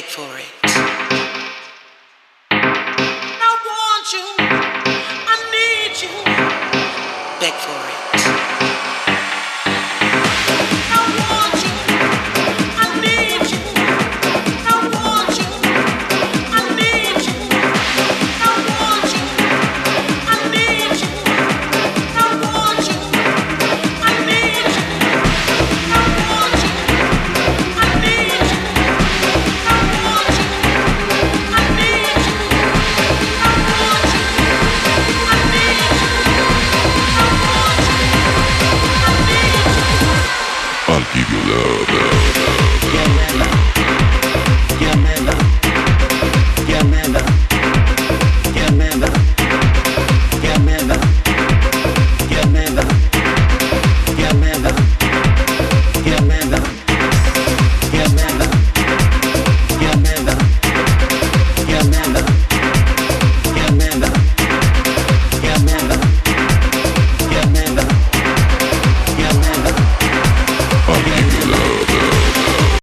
beg for it. me, me, me.